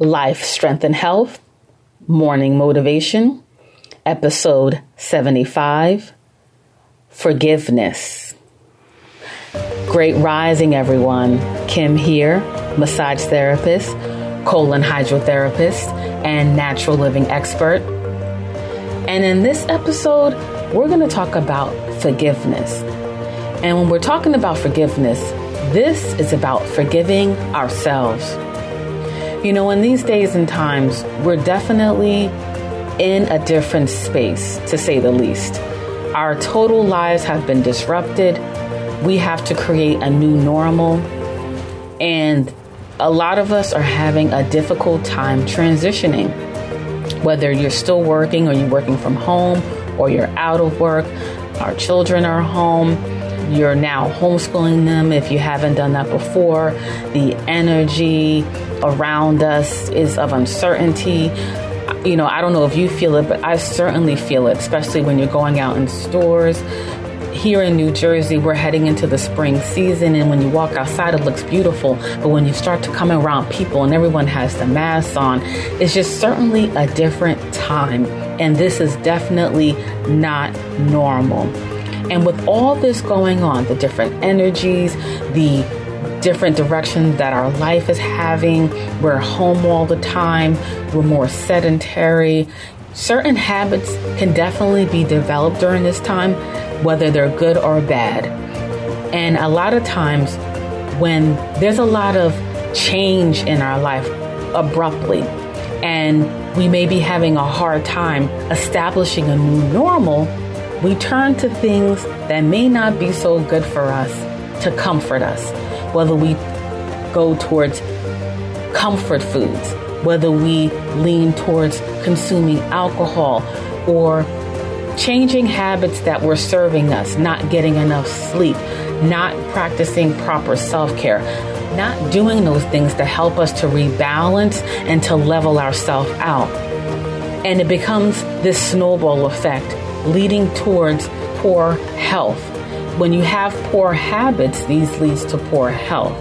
Life, Strength, and Health, Morning Motivation, Episode 75 Forgiveness. Great rising, everyone. Kim here, massage therapist, colon hydrotherapist, and natural living expert. And in this episode, we're going to talk about forgiveness. And when we're talking about forgiveness, this is about forgiving ourselves. You know, in these days and times, we're definitely in a different space, to say the least. Our total lives have been disrupted. We have to create a new normal. And a lot of us are having a difficult time transitioning. Whether you're still working or you're working from home or you're out of work, our children are home you're now homeschooling them if you haven't done that before. The energy around us is of uncertainty. You know, I don't know if you feel it, but I certainly feel it, especially when you're going out in stores. Here in New Jersey, we're heading into the spring season, and when you walk outside, it looks beautiful. But when you start to come around people and everyone has the masks on, it's just certainly a different time. And this is definitely not normal. And with all this going on, the different energies, the different directions that our life is having, we're home all the time, we're more sedentary. Certain habits can definitely be developed during this time, whether they're good or bad. And a lot of times, when there's a lot of change in our life abruptly, and we may be having a hard time establishing a new normal, we turn to things that may not be so good for us to comfort us, whether we go towards comfort foods, whether we lean towards consuming alcohol or changing habits that were serving us, not getting enough sleep, not practicing proper self care, not doing those things to help us to rebalance and to level ourselves out. And it becomes this snowball effect leading towards poor health. When you have poor habits, these leads to poor health.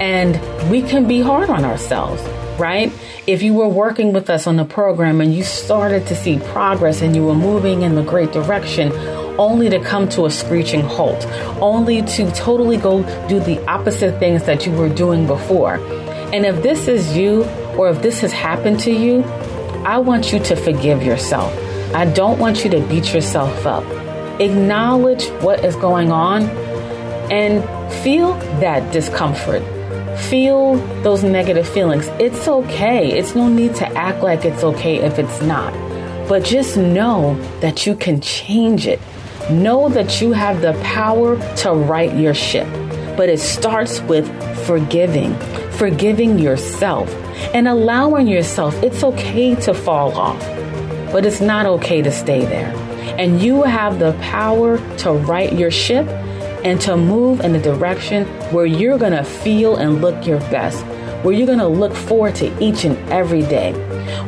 And we can be hard on ourselves, right? If you were working with us on the program and you started to see progress and you were moving in the great direction, only to come to a screeching halt, only to totally go do the opposite things that you were doing before. And if this is you, or if this has happened to you, I want you to forgive yourself. I don't want you to beat yourself up. Acknowledge what is going on and feel that discomfort. Feel those negative feelings. It's okay. It's no need to act like it's okay if it's not. But just know that you can change it. Know that you have the power to right your ship. But it starts with forgiving, forgiving yourself, and allowing yourself, it's okay to fall off but it's not okay to stay there. And you have the power to right your ship and to move in a direction where you're going to feel and look your best, where you're going to look forward to each and every day,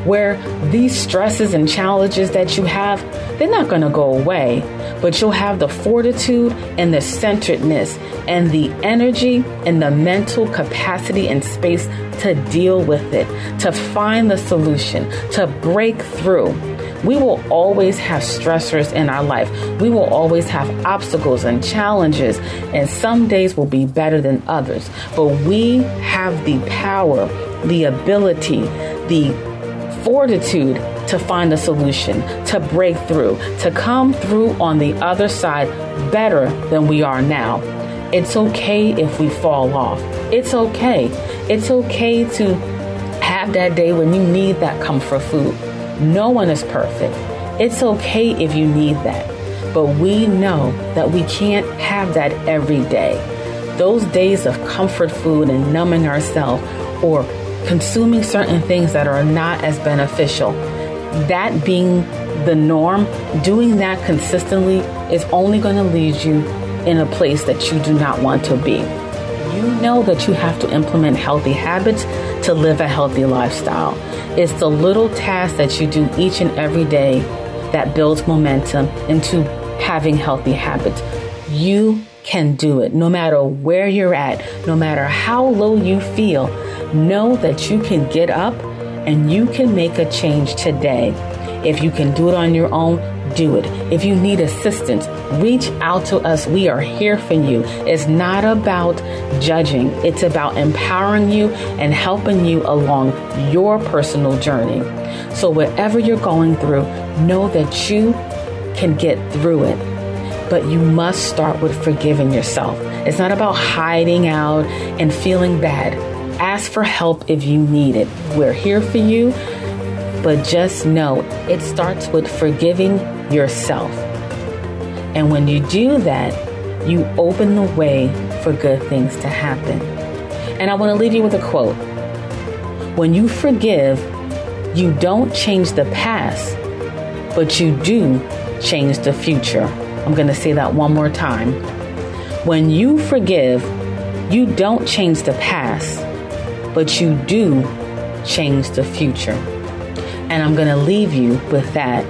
where these stresses and challenges that you have, they're not going to go away, but you'll have the fortitude and the centeredness and the energy and the mental capacity and space to deal with it, to find the solution, to break through we will always have stressors in our life. We will always have obstacles and challenges, and some days will be better than others. But we have the power, the ability, the fortitude to find a solution, to break through, to come through on the other side better than we are now. It's okay if we fall off. It's okay. It's okay to have that day when you need that comfort food no one is perfect. It's okay if you need that. But we know that we can't have that every day. Those days of comfort food and numbing ourselves or consuming certain things that are not as beneficial, that being the norm, doing that consistently is only going to lead you in a place that you do not want to be. You know that you have to implement healthy habits to live a healthy lifestyle. It's the little tasks that you do each and every day that builds momentum into having healthy habits. You can do it. No matter where you're at, no matter how low you feel, know that you can get up and you can make a change today. If you can do it on your own, do it. If you need assistance, reach out to us. We are here for you. It's not about judging, it's about empowering you and helping you along your personal journey. So, whatever you're going through, know that you can get through it. But you must start with forgiving yourself. It's not about hiding out and feeling bad. Ask for help if you need it. We're here for you. But just know it starts with forgiving yourself. And when you do that, you open the way for good things to happen. And I want to leave you with a quote When you forgive, you don't change the past, but you do change the future. I'm going to say that one more time. When you forgive, you don't change the past, but you do change the future. And I'm going to leave you with that.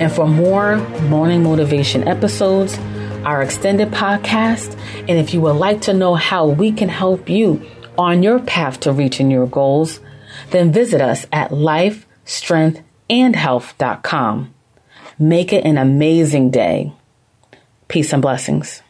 And for more morning motivation episodes, our extended podcast, and if you would like to know how we can help you on your path to reaching your goals, then visit us at lifestrengthandhealth.com. Make it an amazing day. Peace and blessings.